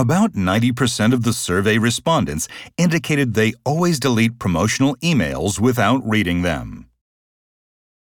About 90% of the survey respondents indicated they always delete promotional emails without reading them.